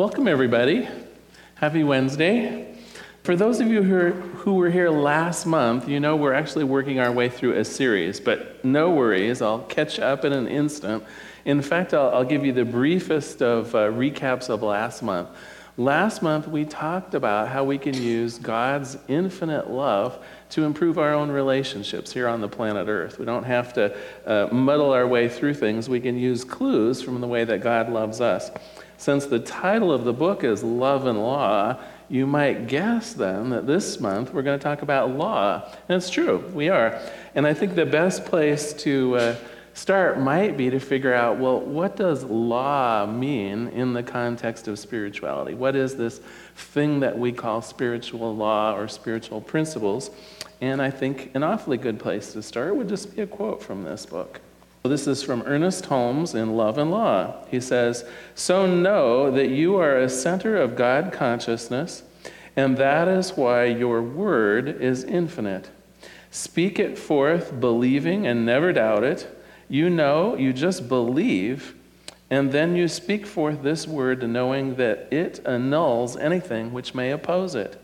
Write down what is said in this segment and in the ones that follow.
Welcome, everybody. Happy Wednesday. For those of you who, are, who were here last month, you know we're actually working our way through a series, but no worries, I'll catch up in an instant. In fact, I'll, I'll give you the briefest of uh, recaps of last month. Last month, we talked about how we can use God's infinite love to improve our own relationships here on the planet Earth. We don't have to uh, muddle our way through things, we can use clues from the way that God loves us. Since the title of the book is Love and Law, you might guess then that this month we're going to talk about law. And it's true, we are. And I think the best place to uh, start might be to figure out well, what does law mean in the context of spirituality? What is this thing that we call spiritual law or spiritual principles? And I think an awfully good place to start would just be a quote from this book. This is from Ernest Holmes in Love and Law. He says, So know that you are a center of God consciousness, and that is why your word is infinite. Speak it forth, believing and never doubt it. You know, you just believe, and then you speak forth this word, knowing that it annuls anything which may oppose it.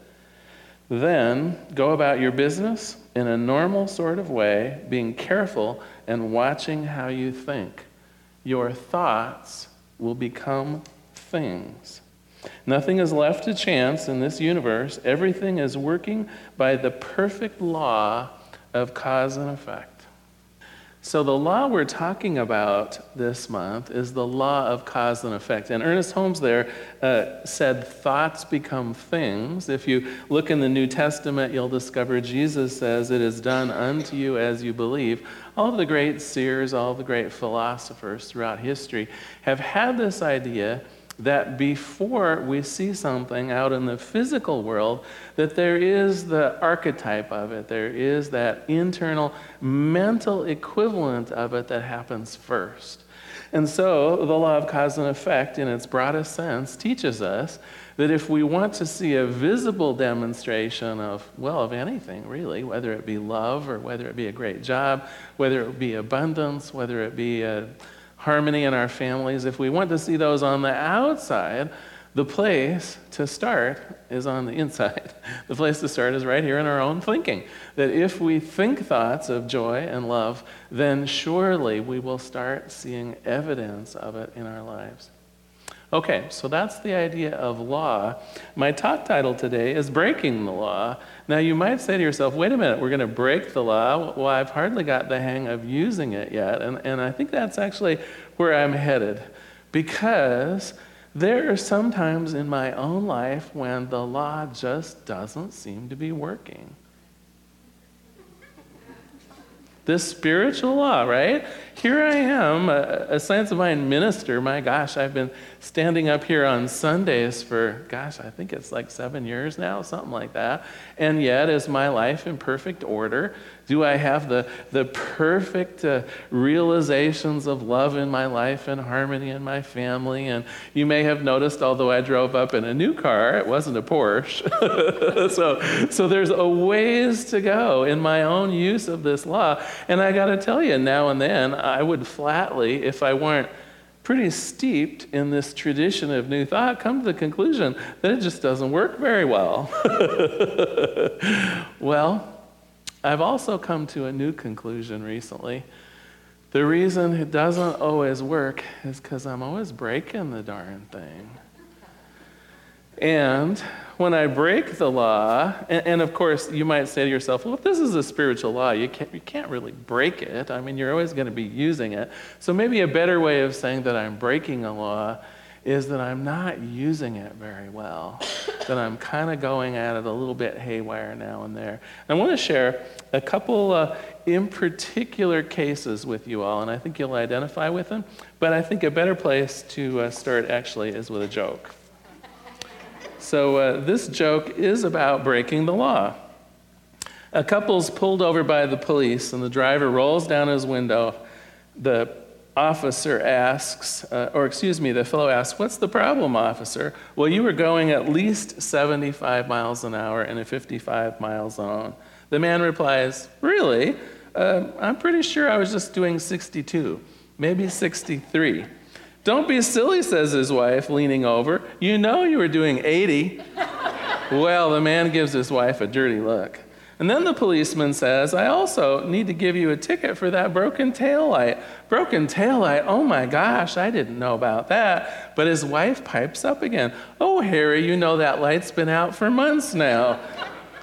Then go about your business in a normal sort of way, being careful and watching how you think. Your thoughts will become things. Nothing is left to chance in this universe. Everything is working by the perfect law of cause and effect. So, the law we're talking about this month is the law of cause and effect. And Ernest Holmes there uh, said, Thoughts become things. If you look in the New Testament, you'll discover Jesus says, It is done unto you as you believe. All the great seers, all the great philosophers throughout history have had this idea that before we see something out in the physical world, that there is the archetype of it, there is that internal mental equivalent of it that happens first. And so the law of cause and effect, in its broadest sense, teaches us that if we want to see a visible demonstration of, well, of anything really, whether it be love or whether it be a great job, whether it be abundance, whether it be a harmony in our families, if we want to see those on the outside, the place to start is on the inside. The place to start is right here in our own thinking. That if we think thoughts of joy and love, then surely we will start seeing evidence of it in our lives. Okay, so that's the idea of law. My talk title today is Breaking the Law. Now, you might say to yourself, wait a minute, we're going to break the law. Well, I've hardly got the hang of using it yet. And, and I think that's actually where I'm headed. Because there are some times in my own life when the law just doesn't seem to be working. This spiritual law, right? Here I am, a, a Science of Mind minister. My gosh, I've been standing up here on Sundays for, gosh, I think it's like seven years now, something like that. And yet, is my life in perfect order? Do I have the, the perfect uh, realizations of love in my life and harmony in my family? And you may have noticed, although I drove up in a new car, it wasn't a Porsche. so, so there's a ways to go in my own use of this law. And I got to tell you, now and then, I would flatly, if I weren't pretty steeped in this tradition of new thought, come to the conclusion that it just doesn't work very well. well, I've also come to a new conclusion recently. The reason it doesn't always work is because I'm always breaking the darn thing. And when I break the law, and, and, of course, you might say to yourself, well, if this is a spiritual law, you can't, you can't really break it. I mean, you're always going to be using it. So maybe a better way of saying that I'm breaking a law is that I'm not using it very well, that I'm kind of going at it a little bit haywire now and there. And I want to share a couple uh, in particular cases with you all, and I think you'll identify with them. But I think a better place to uh, start actually is with a joke. So, uh, this joke is about breaking the law. A couple's pulled over by the police, and the driver rolls down his window. The officer asks, uh, or excuse me, the fellow asks, What's the problem, officer? Well, you were going at least 75 miles an hour in a 55 mile zone. The man replies, Really? Uh, I'm pretty sure I was just doing 62, maybe 63. Don't be silly, says his wife, leaning over. You know you were doing 80. well, the man gives his wife a dirty look. And then the policeman says, I also need to give you a ticket for that broken tail light. Broken tail light? Oh my gosh, I didn't know about that. But his wife pipes up again. Oh, Harry, you know that light's been out for months now.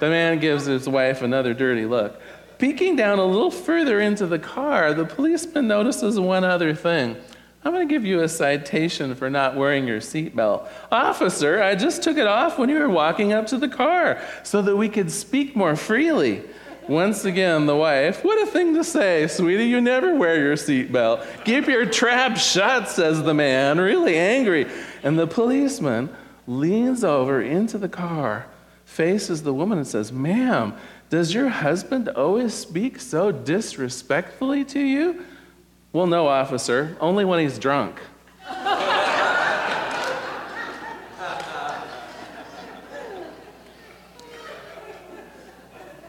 the man gives his wife another dirty look. Peeking down a little further into the car, the policeman notices one other thing. I'm going to give you a citation for not wearing your seatbelt. Officer, I just took it off when you were walking up to the car so that we could speak more freely. Once again, the wife, what a thing to say, sweetie, you never wear your seatbelt. Keep your trap shut, says the man, really angry. And the policeman leans over into the car, faces the woman, and says, Ma'am, does your husband always speak so disrespectfully to you? Well, no, officer, only when he's drunk.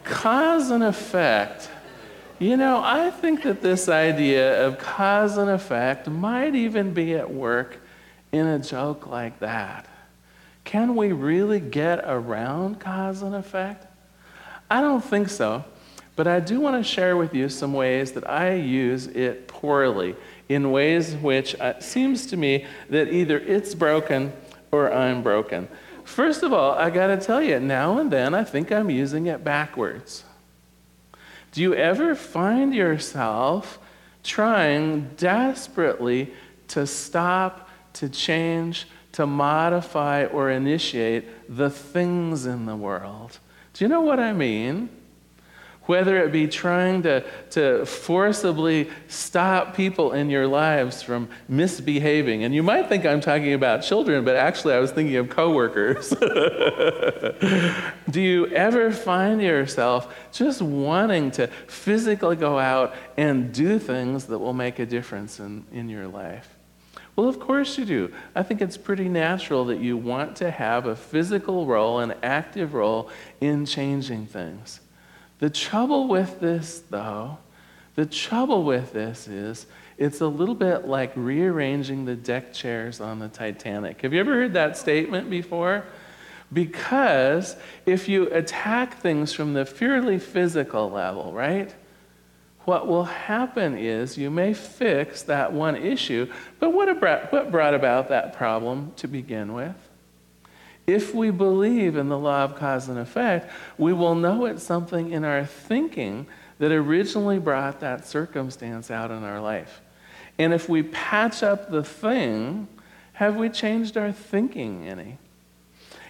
cause and effect. You know, I think that this idea of cause and effect might even be at work in a joke like that. Can we really get around cause and effect? I don't think so. But I do want to share with you some ways that I use it poorly, in ways which it uh, seems to me that either it's broken or I'm broken. First of all, I got to tell you, now and then I think I'm using it backwards. Do you ever find yourself trying desperately to stop, to change, to modify, or initiate the things in the world? Do you know what I mean? Whether it be trying to, to forcibly stop people in your lives from misbehaving. And you might think I'm talking about children, but actually I was thinking of coworkers. Do you ever find yourself just wanting to physically go out and do things that will make a difference in, in your life? Well, of course you do. I think it's pretty natural that you want to have a physical role, an active role in changing things. The trouble with this, though, the trouble with this is it's a little bit like rearranging the deck chairs on the Titanic. Have you ever heard that statement before? Because if you attack things from the purely physical level, right? What will happen is you may fix that one issue, but what what brought about that problem to begin with? If we believe in the law of cause and effect, we will know it's something in our thinking that originally brought that circumstance out in our life. And if we patch up the thing, have we changed our thinking any?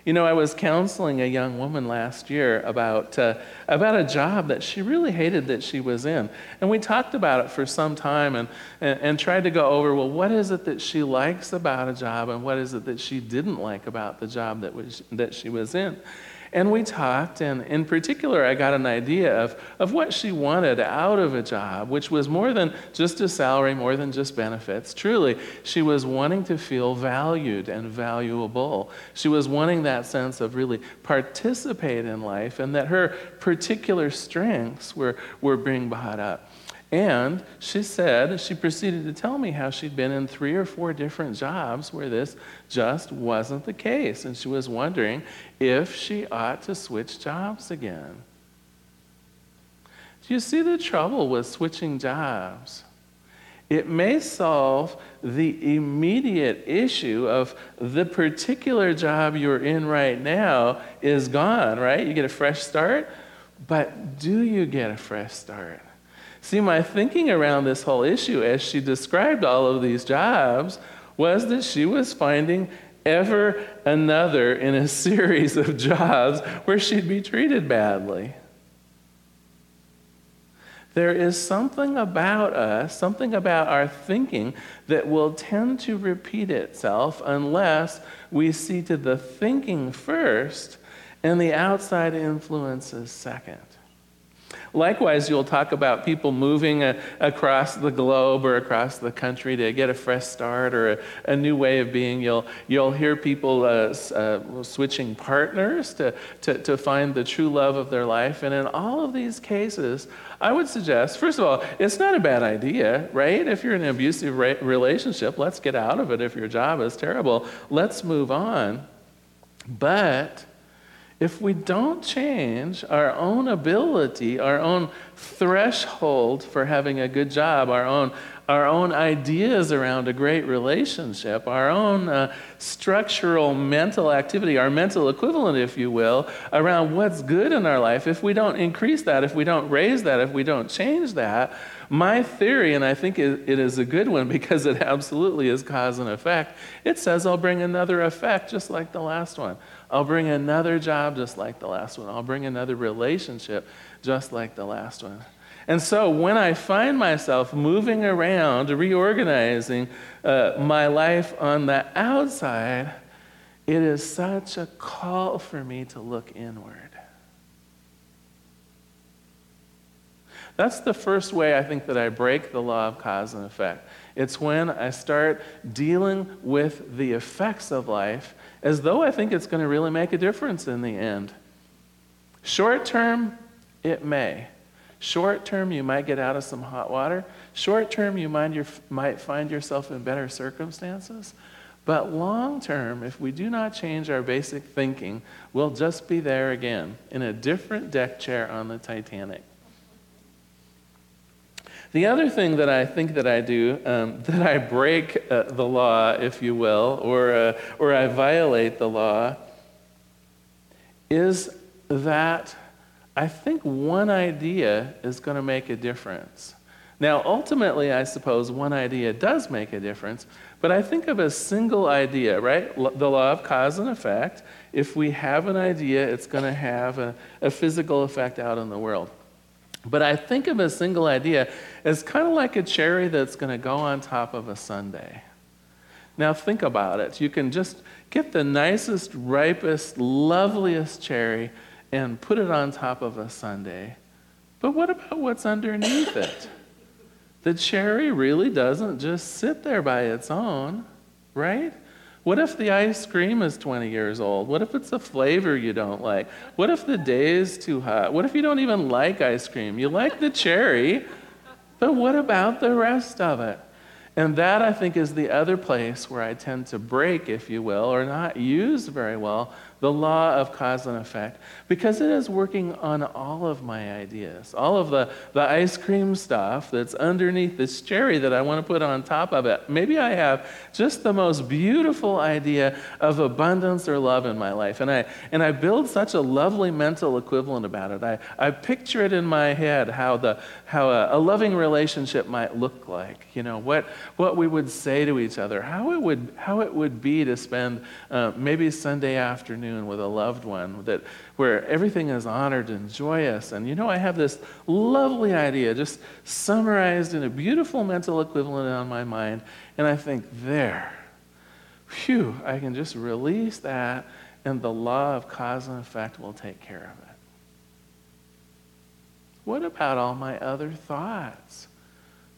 You know, I was counseling a young woman last year about, uh, about a job that she really hated that she was in. And we talked about it for some time and, and, and tried to go over well, what is it that she likes about a job and what is it that she didn't like about the job that, was, that she was in? And we talked, and in particular, I got an idea of, of what she wanted out of a job, which was more than just a salary, more than just benefits. Truly, she was wanting to feel valued and valuable. She was wanting that sense of really participate in life and that her particular strengths were, were being brought up. And she said, she proceeded to tell me how she'd been in three or four different jobs where this just wasn't the case. And she was wondering if she ought to switch jobs again. Do you see the trouble with switching jobs? It may solve the immediate issue of the particular job you're in right now is gone, right? You get a fresh start. But do you get a fresh start? See, my thinking around this whole issue as she described all of these jobs was that she was finding ever another in a series of jobs where she'd be treated badly. There is something about us, something about our thinking that will tend to repeat itself unless we see to the thinking first and the outside influences second. Likewise, you'll talk about people moving a, across the globe or across the country to get a fresh start or a, a new way of being. You'll, you'll hear people uh, uh, switching partners to, to, to find the true love of their life. And in all of these cases, I would suggest, first of all, it's not a bad idea, right? If you're in an abusive re- relationship, let's get out of it. If your job is terrible, let's move on. But if we don't change our own ability, our own threshold for having a good job, our own, our own ideas around a great relationship, our own uh, structural mental activity, our mental equivalent, if you will, around what's good in our life, if we don't increase that, if we don't raise that, if we don't change that, my theory, and I think it, it is a good one because it absolutely is cause and effect, it says I'll bring another effect just like the last one. I'll bring another job just like the last one. I'll bring another relationship just like the last one. And so when I find myself moving around, reorganizing uh, my life on the outside, it is such a call for me to look inward. That's the first way I think that I break the law of cause and effect. It's when I start dealing with the effects of life as though I think it's going to really make a difference in the end. Short term, it may. Short term, you might get out of some hot water. Short term, you might, find yourself in better circumstances. But long term, if we do not change our basic thinking, we'll just be there again in a different deck chair on the Titanic. The other thing that I think that I do, um, that I break uh, the law, if you will, or, uh, or I violate the law, is that I think one idea is going to make a difference. Now, ultimately, I suppose one idea does make a difference, but I think of a single idea, right? The law of cause and effect. If we have an idea, it's going to have a, a physical effect out in the world. But I think of a single idea as kind of like a cherry that's going to go on top of a sundae. Now, think about it. You can just get the nicest, ripest, loveliest cherry and put it on top of a sundae. But what about what's underneath it? The cherry really doesn't just sit there by its own, right? What if the ice cream is 20 years old? What if it's a flavor you don't like? What if the day is too hot? What if you don't even like ice cream? You like the cherry, but what about the rest of it? And that, I think, is the other place where I tend to break, if you will, or not use very well the law of cause and effect because it is working on all of my ideas. All of the, the ice cream stuff that's underneath this cherry that I want to put on top of it. Maybe I have just the most beautiful idea of abundance or love in my life. And I, and I build such a lovely mental equivalent about it. I, I picture it in my head how, the, how a, a loving relationship might look like. You know, what, what we would say to each other, how it would, how it would be to spend uh, maybe Sunday afternoon afternoon with a loved one that where everything is honored and joyous. And you know, I have this lovely idea just summarized in a beautiful mental equivalent on my mind, and I think, there, phew, I can just release that, and the law of cause and effect will take care of it. What about all my other thoughts?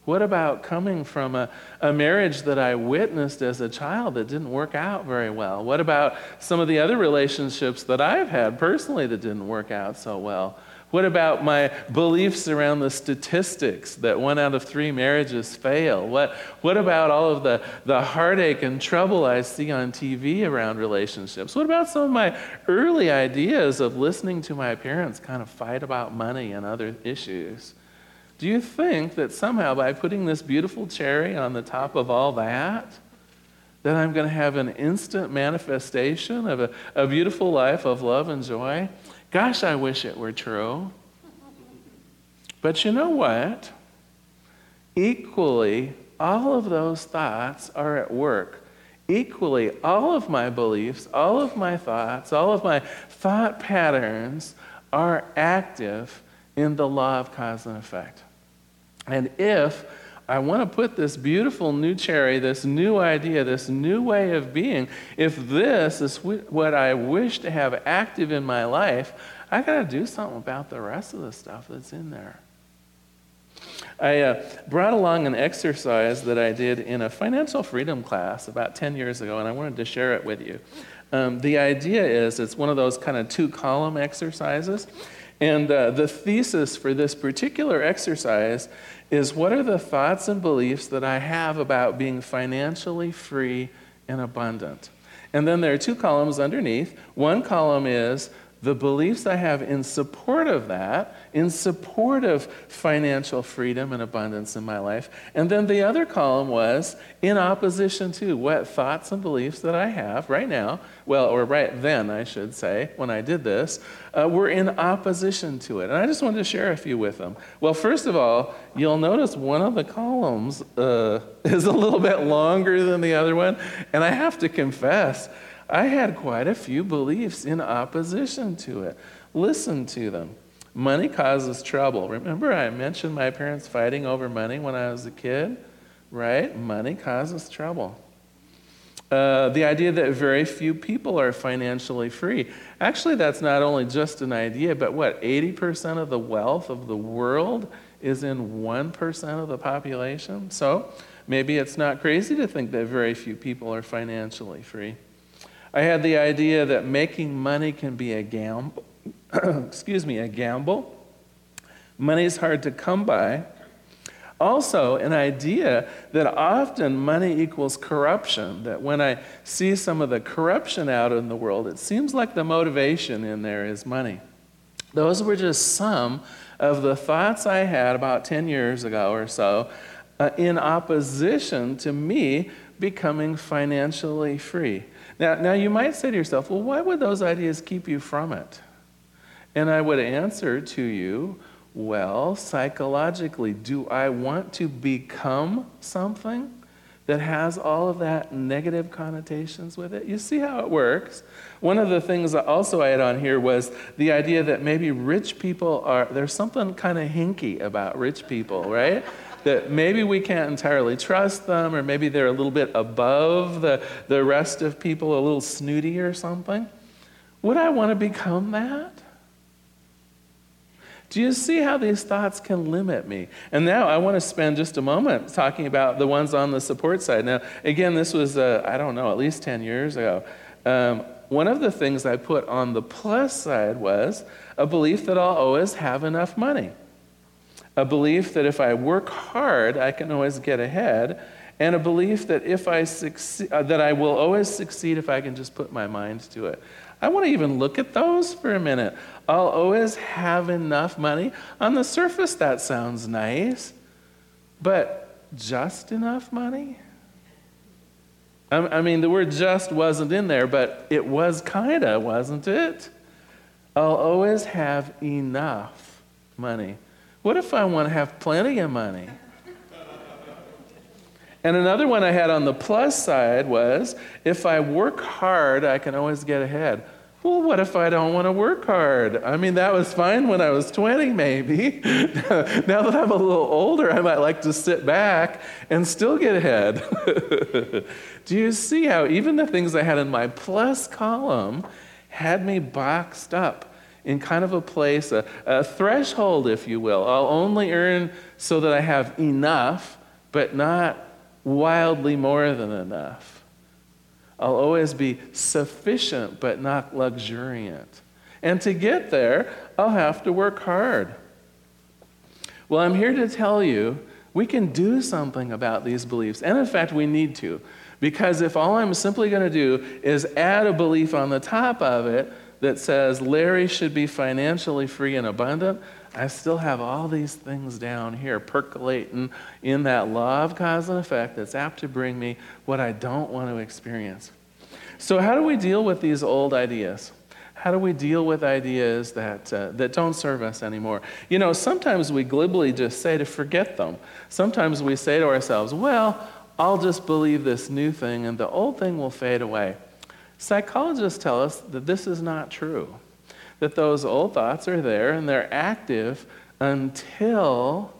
What about coming from a, a marriage that I witnessed as a child that didn't work out very well? What about some of the other relationships that I've had personally that didn't work out so well? What about my beliefs around the statistics that one out of three marriages fail? What, what about all of the, the heartache and trouble I see on TV around relationships? What about some of my early ideas of listening to my parents kind of fight about money and other issues? Do you think that somehow by putting this beautiful cherry on the top of all that, that I'm going to have an instant manifestation of a, a beautiful life of love and joy? Gosh, I wish it were true. But you know what? Equally, all of those thoughts are at work. Equally, all of my beliefs, all of my thoughts, all of my thought patterns are active in the law of cause and effect. And if I want to put this beautiful new cherry, this new idea, this new way of being, if this is what I wish to have active in my life, I got to do something about the rest of the stuff that's in there. I uh, brought along an exercise that I did in a financial freedom class about 10 years ago, and I wanted to share it with you. Um, the idea is it's one of those kind of two column exercises. And uh, the thesis for this particular exercise is what are the thoughts and beliefs that I have about being financially free and abundant? And then there are two columns underneath. One column is the beliefs I have in support of that, in support of financial freedom and abundance in my life. And then the other column was in opposition to what thoughts and beliefs that I have right now, well, or right then, I should say, when I did this, uh, were in opposition to it. And I just wanted to share a few with them. Well, first of all, you'll notice one of the columns uh, is a little bit longer than the other one. And I have to confess, I had quite a few beliefs in opposition to it. Listen to them. Money causes trouble. Remember, I mentioned my parents fighting over money when I was a kid? Right? Money causes trouble. Uh, the idea that very few people are financially free. Actually, that's not only just an idea, but what? 80% of the wealth of the world is in 1% of the population? So maybe it's not crazy to think that very few people are financially free. I had the idea that making money can be a gamble. Excuse me, a gamble. Money is hard to come by. Also, an idea that often money equals corruption, that when I see some of the corruption out in the world, it seems like the motivation in there is money. Those were just some of the thoughts I had about 10 years ago or so uh, in opposition to me becoming financially free. Now, now, you might say to yourself, well, why would those ideas keep you from it? And I would answer to you, well, psychologically, do I want to become something that has all of that negative connotations with it? You see how it works. One of the things also I had on here was the idea that maybe rich people are, there's something kind of hinky about rich people, right? That maybe we can't entirely trust them, or maybe they're a little bit above the, the rest of people, a little snooty or something. Would I want to become that? Do you see how these thoughts can limit me? And now I want to spend just a moment talking about the ones on the support side. Now, again, this was, uh, I don't know, at least 10 years ago. Um, one of the things I put on the plus side was a belief that I'll always have enough money a belief that if I work hard, I can always get ahead, and a belief that if I succeed, uh, that I will always succeed if I can just put my mind to it. I want to even look at those for a minute. I'll always have enough money. On the surface, that sounds nice, but just enough money? I mean, the word just wasn't in there, but it was kind of, wasn't it? I'll always have enough money. What if I want to have plenty of money? And another one I had on the plus side was if I work hard, I can always get ahead. Well, what if I don't want to work hard? I mean, that was fine when I was 20, maybe. now that I'm a little older, I might like to sit back and still get ahead. Do you see how even the things I had in my plus column had me boxed up? In kind of a place, a, a threshold, if you will. I'll only earn so that I have enough, but not wildly more than enough. I'll always be sufficient, but not luxuriant. And to get there, I'll have to work hard. Well, I'm here to tell you we can do something about these beliefs. And in fact, we need to. Because if all I'm simply going to do is add a belief on the top of it, that says Larry should be financially free and abundant, I still have all these things down here percolating in that law of cause and effect that's apt to bring me what I don't want to experience. So, how do we deal with these old ideas? How do we deal with ideas that, uh, that don't serve us anymore? You know, sometimes we glibly just say to forget them. Sometimes we say to ourselves, well, I'll just believe this new thing and the old thing will fade away. Psychologists tell us that this is not true, that those old thoughts are there and they're active until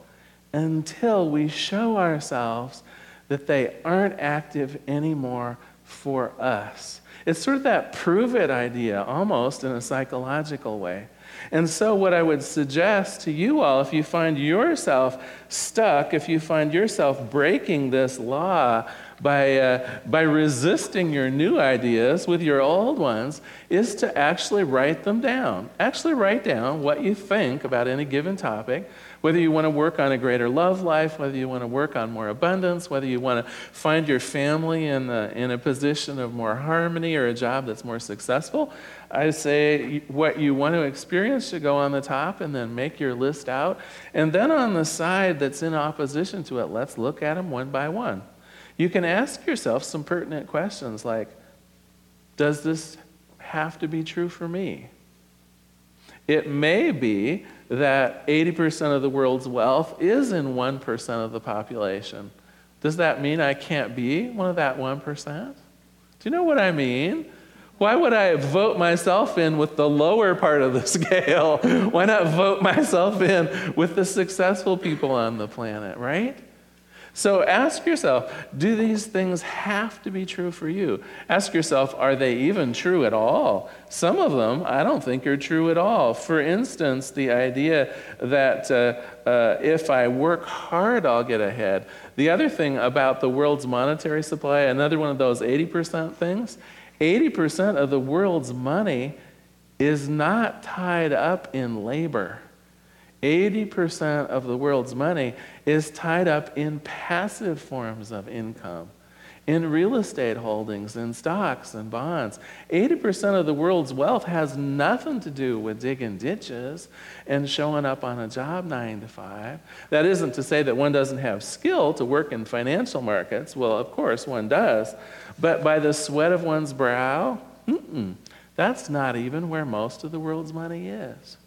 until we show ourselves that they aren't active anymore for us. It's sort of that prove it idea, almost in a psychological way. And so, what I would suggest to you all, if you find yourself stuck, if you find yourself breaking this law by, uh, by resisting your new ideas with your old ones, is to actually write them down. Actually, write down what you think about any given topic whether you want to work on a greater love life, whether you want to work on more abundance, whether you want to find your family in a, in a position of more harmony or a job that's more successful, I say what you want to experience should go on the top and then make your list out. And then on the side that's in opposition to it, let's look at them one by one. You can ask yourself some pertinent questions like Does this have to be true for me? It may be that 80% of the world's wealth is in 1% of the population. Does that mean I can't be one of that 1%? Do you know what I mean? Why would I vote myself in with the lower part of the scale? Why not vote myself in with the successful people on the planet, right? So ask yourself do these things have to be true for you? Ask yourself are they even true at all? Some of them I don't think are true at all. For instance, the idea that uh, uh, if I work hard, I'll get ahead. The other thing about the world's monetary supply, another one of those 80% things, 80% of the world's money is not tied up in labor. 80% of the world's money is tied up in passive forms of income, in real estate holdings, in stocks and bonds. 80% of the world's wealth has nothing to do with digging ditches and showing up on a job nine to five. That isn't to say that one doesn't have skill to work in financial markets. Well, of course, one does. But by the sweat of one's brow, that's not even where most of the world's money is.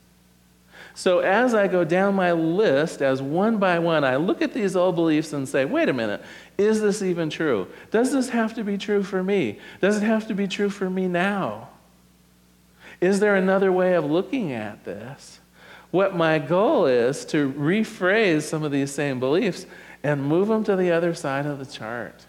So as I go down my list, as one by one, I look at these old beliefs and say, wait a minute, is this even true? Does this have to be true for me? Does it have to be true for me now? Is there another way of looking at this? What my goal is to rephrase some of these same beliefs and move them to the other side of the chart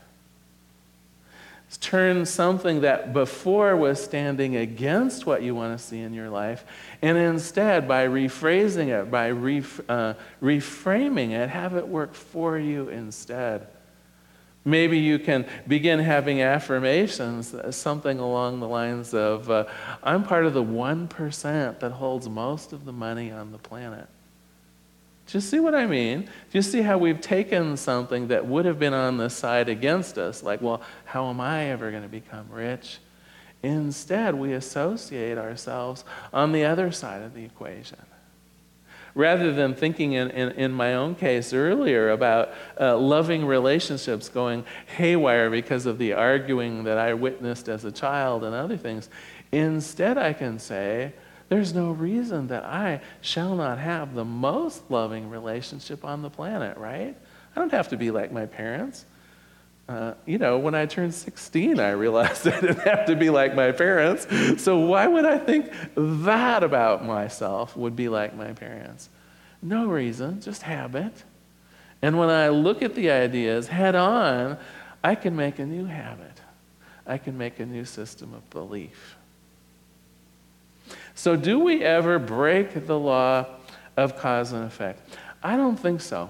turn something that before was standing against what you want to see in your life, and instead, by rephrasing it, by uh, reframing it, have it work for you instead. Maybe you can begin having affirmations, uh, something along the lines of uh, I'm part of the 1% that holds most of the money on the planet. Do you see what I mean? Do you see how we've taken something that would have been on the side against us, like, well, how am I ever going to become rich? Instead, we associate ourselves on the other side of the equation. Rather than thinking in, in, in my own case earlier about uh, loving relationships going haywire because of the arguing that I witnessed as a child and other things, instead I can say, there's no reason that I shall not have the most loving relationship on the planet, right? I don't have to be like my parents. Uh, you know, when I turned 16, I realized I didn't have to be like my parents. So, why would I think that about myself would be like my parents? No reason, just habit. And when I look at the ideas head on, I can make a new habit. I can make a new system of belief. So, do we ever break the law of cause and effect? I don't think so.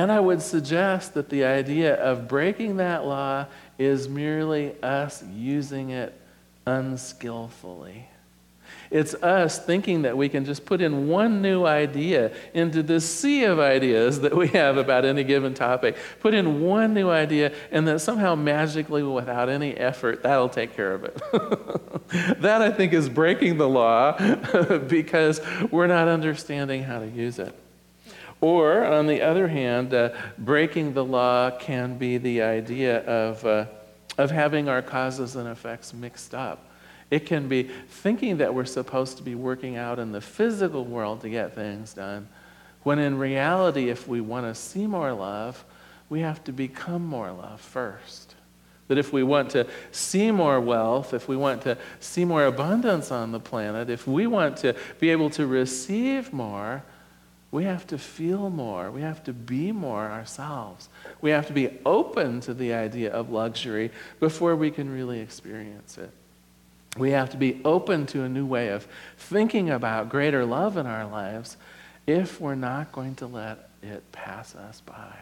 And I would suggest that the idea of breaking that law is merely us using it unskillfully. It's us thinking that we can just put in one new idea into the sea of ideas that we have about any given topic. Put in one new idea, and then somehow magically, without any effort, that'll take care of it. that, I think, is breaking the law because we're not understanding how to use it. Or, on the other hand, uh, breaking the law can be the idea of, uh, of having our causes and effects mixed up. It can be thinking that we're supposed to be working out in the physical world to get things done, when in reality, if we want to see more love, we have to become more love first. That if we want to see more wealth, if we want to see more abundance on the planet, if we want to be able to receive more, We have to feel more. We have to be more ourselves. We have to be open to the idea of luxury before we can really experience it. We have to be open to a new way of thinking about greater love in our lives if we're not going to let it pass us by.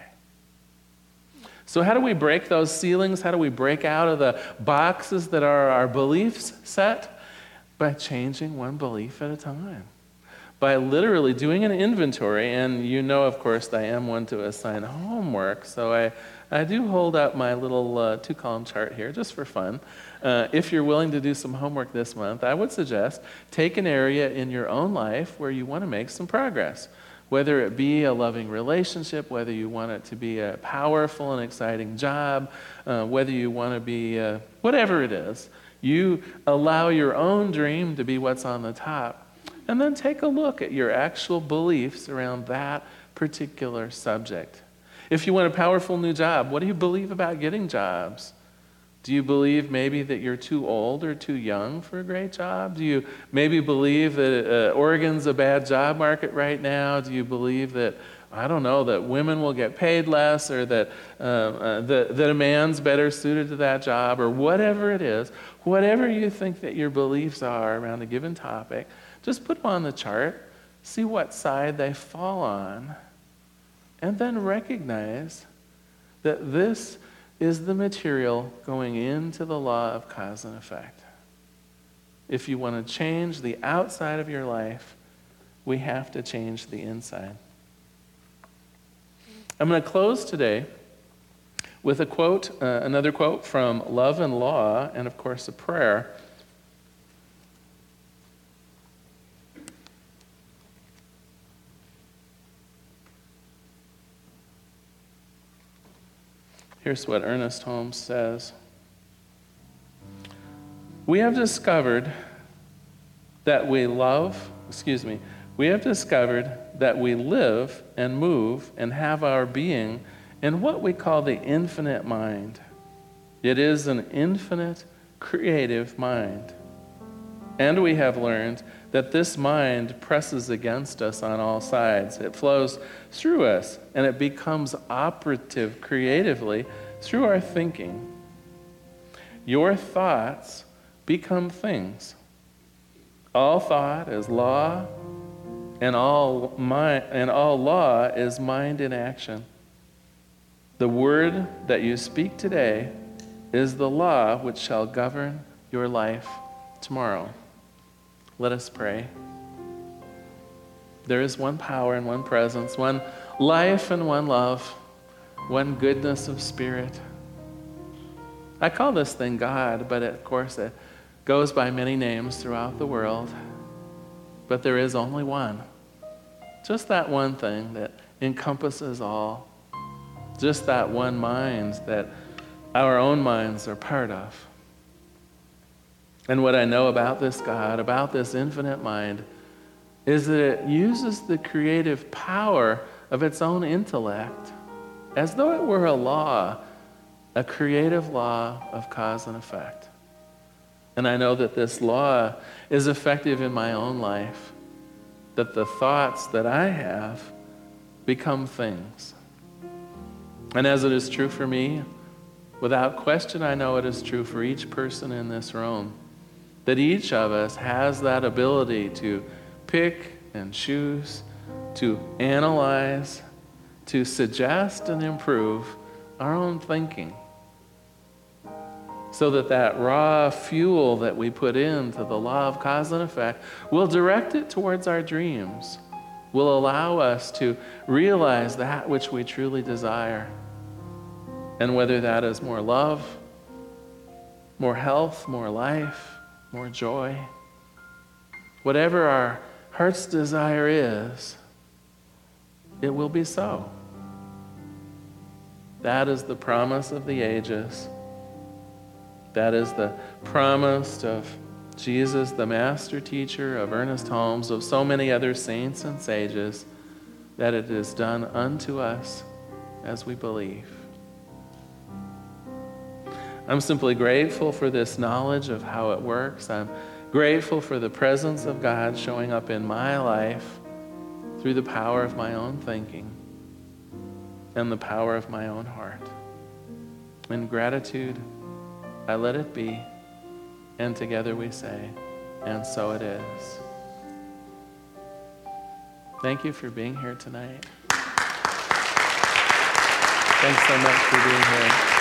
So, how do we break those ceilings? How do we break out of the boxes that are our beliefs set? By changing one belief at a time by literally doing an inventory. And you know, of course, I am one to assign homework, so I, I do hold up my little uh, two column chart here just for fun. Uh, if you're willing to do some homework this month, I would suggest take an area in your own life where you want to make some progress. Whether it be a loving relationship, whether you want it to be a powerful and exciting job, uh, whether you want to be uh, whatever it is, you allow your own dream to be what's on the top and then take a look at your actual beliefs around that particular subject. If you want a powerful new job, what do you believe about getting jobs? Do you believe maybe that you're too old or too young for a great job? Do you maybe believe that uh, Oregon's a bad job market right now? Do you believe that, I don't know, that women will get paid less or that, uh, uh, that, that a man's better suited to that job or whatever it is? Whatever you think that your beliefs are around a given topic, just put them on the chart, see what side they fall on, and then recognize that this is the material going into the law of cause and effect. If you want to change the outside of your life, we have to change the inside. I'm going to close today with a quote, uh, another quote from Love and Law, and of course, a prayer. Here's what Ernest Holmes says We have discovered that we love, excuse me, we have discovered that we live and move and have our being in what we call the infinite mind. It is an infinite, creative mind. And we have learned that this mind presses against us on all sides. It flows through us and it becomes operative creatively through our thinking. Your thoughts become things. All thought is law, and all, mind, and all law is mind in action. The word that you speak today is the law which shall govern your life tomorrow. Let us pray. There is one power and one presence, one life and one love, one goodness of spirit. I call this thing God, but of course it goes by many names throughout the world. But there is only one. Just that one thing that encompasses all. Just that one mind that our own minds are part of. And what I know about this God, about this infinite mind, is that it uses the creative power of its own intellect as though it were a law, a creative law of cause and effect. And I know that this law is effective in my own life, that the thoughts that I have become things. And as it is true for me, without question, I know it is true for each person in this room that each of us has that ability to pick and choose, to analyze, to suggest and improve our own thinking. So that that raw fuel that we put into the law of cause and effect will direct it towards our dreams will allow us to realize that which we truly desire. And whether that is more love more health more life more joy. Whatever our heart's desire is, it will be so. That is the promise of the ages. That is the promise of Jesus, the master teacher, of Ernest Holmes, of so many other saints and sages, that it is done unto us as we believe. I'm simply grateful for this knowledge of how it works. I'm grateful for the presence of God showing up in my life through the power of my own thinking and the power of my own heart. In gratitude, I let it be, and together we say, and so it is. Thank you for being here tonight. Thanks so much for being here.